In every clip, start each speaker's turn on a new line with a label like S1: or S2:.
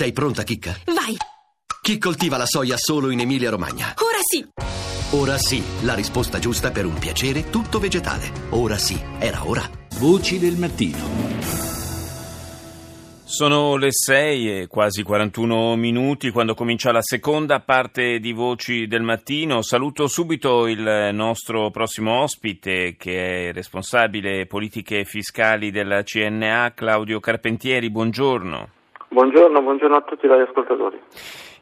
S1: Sei pronta, Chicca?
S2: Vai!
S1: Chi coltiva la soia solo in Emilia-Romagna?
S2: Ora sì!
S1: Ora sì, la risposta giusta per un piacere tutto vegetale. Ora sì, era ora.
S3: Voci del mattino.
S4: Sono le 6 e quasi 41 minuti quando comincia la seconda parte di Voci del Mattino. Saluto subito il nostro prossimo ospite che è responsabile politiche fiscali della CNA, Claudio Carpentieri. Buongiorno.
S5: Buongiorno, buongiorno a tutti gli ascoltatori.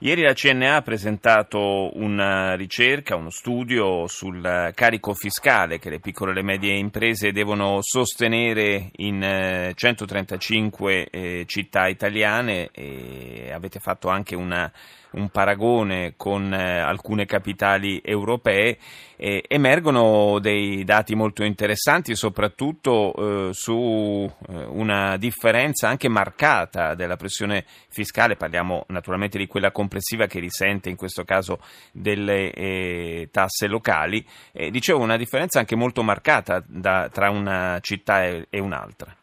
S4: Ieri la CNA ha presentato una ricerca, uno studio sul carico fiscale che le piccole e le medie imprese devono sostenere in 135 eh, eh, città italiane. E avete fatto anche una un paragone con eh, alcune capitali europee, eh, emergono dei dati molto interessanti, soprattutto su una differenza anche marcata della pressione fiscale, parliamo naturalmente di quella complessiva che risente in questo caso delle eh, tasse locali, dicevo una differenza anche molto marcata da, tra una città e, e un'altra.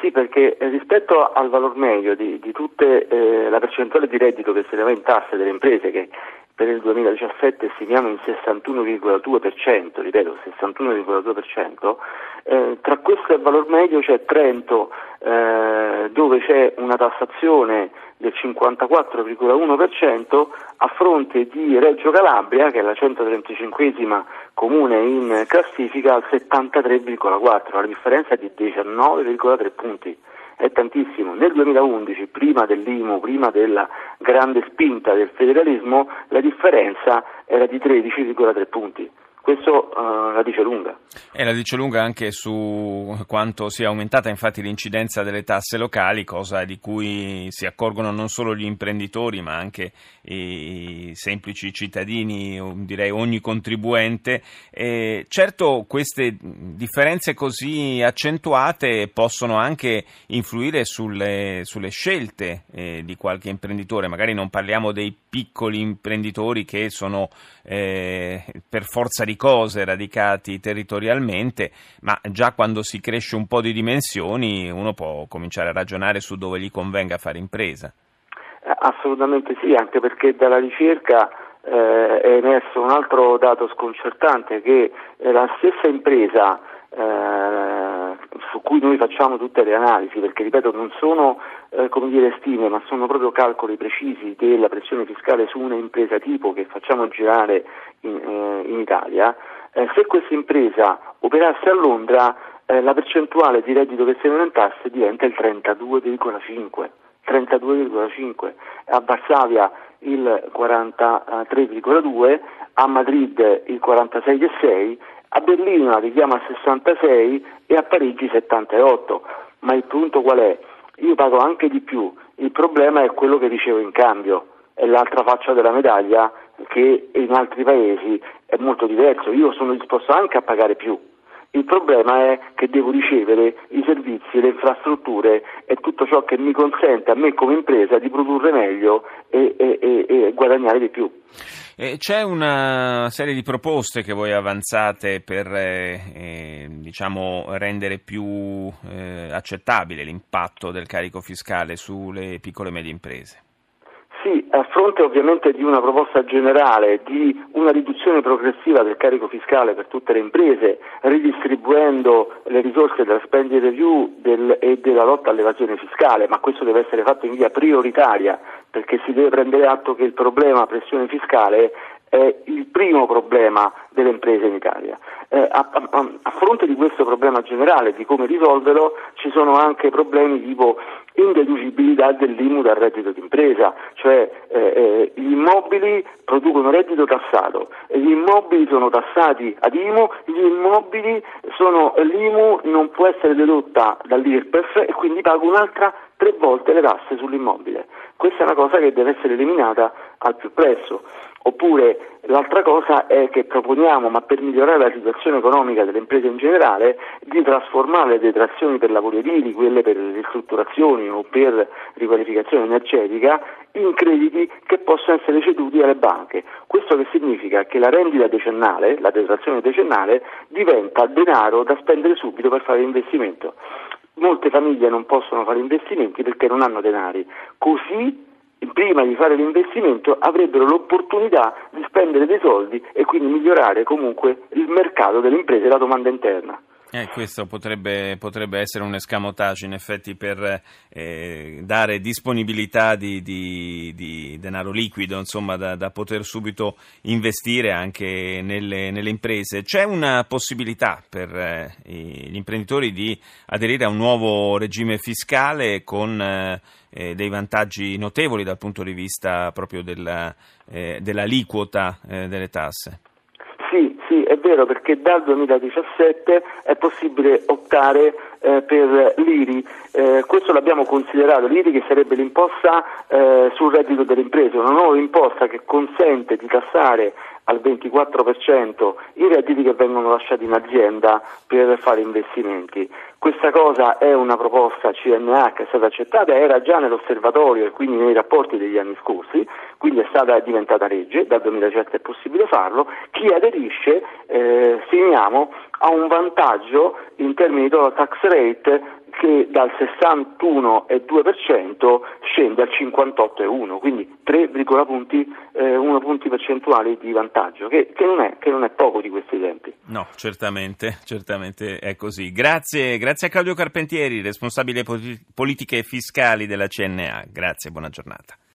S5: Sì, perché rispetto al valor medio di, di tutte eh, la percentuale di reddito che se ne va in tasse delle imprese, che per il 2017 stimiamo in 61,2%, ripeto 61,2%, eh, tra questo e il valor medio c'è Trento eh, dove c'è una tassazione del 54,1% a fronte di Reggio Calabria, che è la 135esima comune in classifica, al 73,4%, la differenza è di 19,3 punti è tantissimo. Nel 2011, prima dell'IMU, prima della grande spinta del federalismo, la differenza era di 13,3 punti. Questo uh, la dice lunga.
S4: E la dice lunga anche su quanto sia aumentata infatti l'incidenza delle tasse locali, cosa di cui si accorgono non solo gli imprenditori ma anche i semplici cittadini, direi ogni contribuente. E certo queste differenze così accentuate possono anche influire sulle, sulle scelte eh, di qualche imprenditore, magari non parliamo dei piccoli imprenditori che sono eh, per forza di di cose radicati territorialmente, ma già quando si cresce un po' di dimensioni uno può cominciare a ragionare su dove gli convenga fare impresa.
S5: Eh, assolutamente sì, anche perché dalla ricerca eh, è emerso un altro dato sconcertante che eh, la stessa impresa eh, su cui noi facciamo tutte le analisi, perché ripeto non sono eh, come dire, stime, ma sono proprio calcoli precisi della pressione fiscale su un'impresa tipo che facciamo girare in, eh, in Italia, eh, se questa impresa operasse a Londra eh, la percentuale di reddito che se ne tasse diventa il 32,5. 32,5, a Varsavia il 43,2, a Madrid il 46,6 a Berlino arriviamo a 66 e a Parigi 78, ma il punto qual è? Io pago anche di più, il problema è quello che ricevo in cambio, è l'altra faccia della medaglia che in altri paesi è molto diverso, io sono disposto anche a pagare più. Il problema è che devo ricevere i servizi, le infrastrutture e tutto ciò che mi consente a me come impresa di produrre meglio e, e, e, e guadagnare di più.
S4: Eh, c'è una serie di proposte che voi avanzate per eh, eh, diciamo, rendere più eh, accettabile l'impatto del carico fiscale sulle piccole e medie imprese.
S5: Sì, a fronte ovviamente di una proposta generale di una riduzione progressiva del carico fiscale per tutte le imprese, ridistribuendo le risorse della spending review del, e della lotta all'evasione fiscale, ma questo deve essere fatto in via prioritaria perché si deve prendere atto che il problema pressione fiscale è il primo problema delle imprese in Italia. Eh, a, a, a, fronte di questo problema generale, di come risolverlo, ci sono anche problemi tipo indeducibilità dell'IMU dal reddito d'impresa, cioè eh, eh, gli immobili producono reddito tassato, gli immobili sono tassati ad IMU, gli immobili sono, l'IMU non può essere dedotta dall'IRPEF e quindi pago un'altra tre volte le tasse sull'immobile. Questa è una cosa che deve essere eliminata al più presto. Oppure l'altra cosa è che proponiamo, ma per migliorare la situazione economica delle imprese in generale, di trasformare le detrazioni per lavori edili, quelle per ristrutturazioni o per riqualificazione energetica, in crediti che possono essere ceduti alle banche. Questo che significa che la rendita decennale, la detrazione decennale, diventa denaro da spendere subito per fare investimento molte famiglie non possono fare investimenti perché non hanno denari. Così prima di fare l'investimento avrebbero l'opportunità di spendere dei soldi e quindi migliorare comunque il mercato delle imprese e la domanda interna.
S4: Eh, questo potrebbe, potrebbe, essere un escamotage in effetti per eh, dare disponibilità di, di, di, denaro liquido insomma, da, da, poter subito investire anche nelle, nelle, imprese. C'è una possibilità per eh, gli imprenditori di aderire a un nuovo regime fiscale con eh, eh, dei vantaggi notevoli dal punto di vista proprio della, eh, dell'aliquota delle tasse?
S5: Sì, è vero perché dal 2017 è possibile optare eh, per l'IRI, eh, questo l'abbiamo considerato, l'IRI che sarebbe l'imposta eh, sul reddito delle imprese, una nuova imposta che consente di tassare al 24% i redditi che vengono lasciati in azienda per fare investimenti. Questa cosa è una proposta CNA che è stata accettata, era già nell'osservatorio e quindi nei rapporti degli anni scorsi, quindi è stata diventata legge, dal 2007 è possibile farlo, chi aderisce, eh, segnaliamo, ha un vantaggio in termini di tax rate che dal 61,2% scende al 58,1%, quindi 3,1 punti, eh, punti percentuali di vantaggio, che, che, non è, che, non è, poco di questi tempi.
S4: No, certamente, certamente è così. Grazie, grazie a Claudio Carpentieri, responsabile politiche fiscali della CNA. Grazie, buona giornata.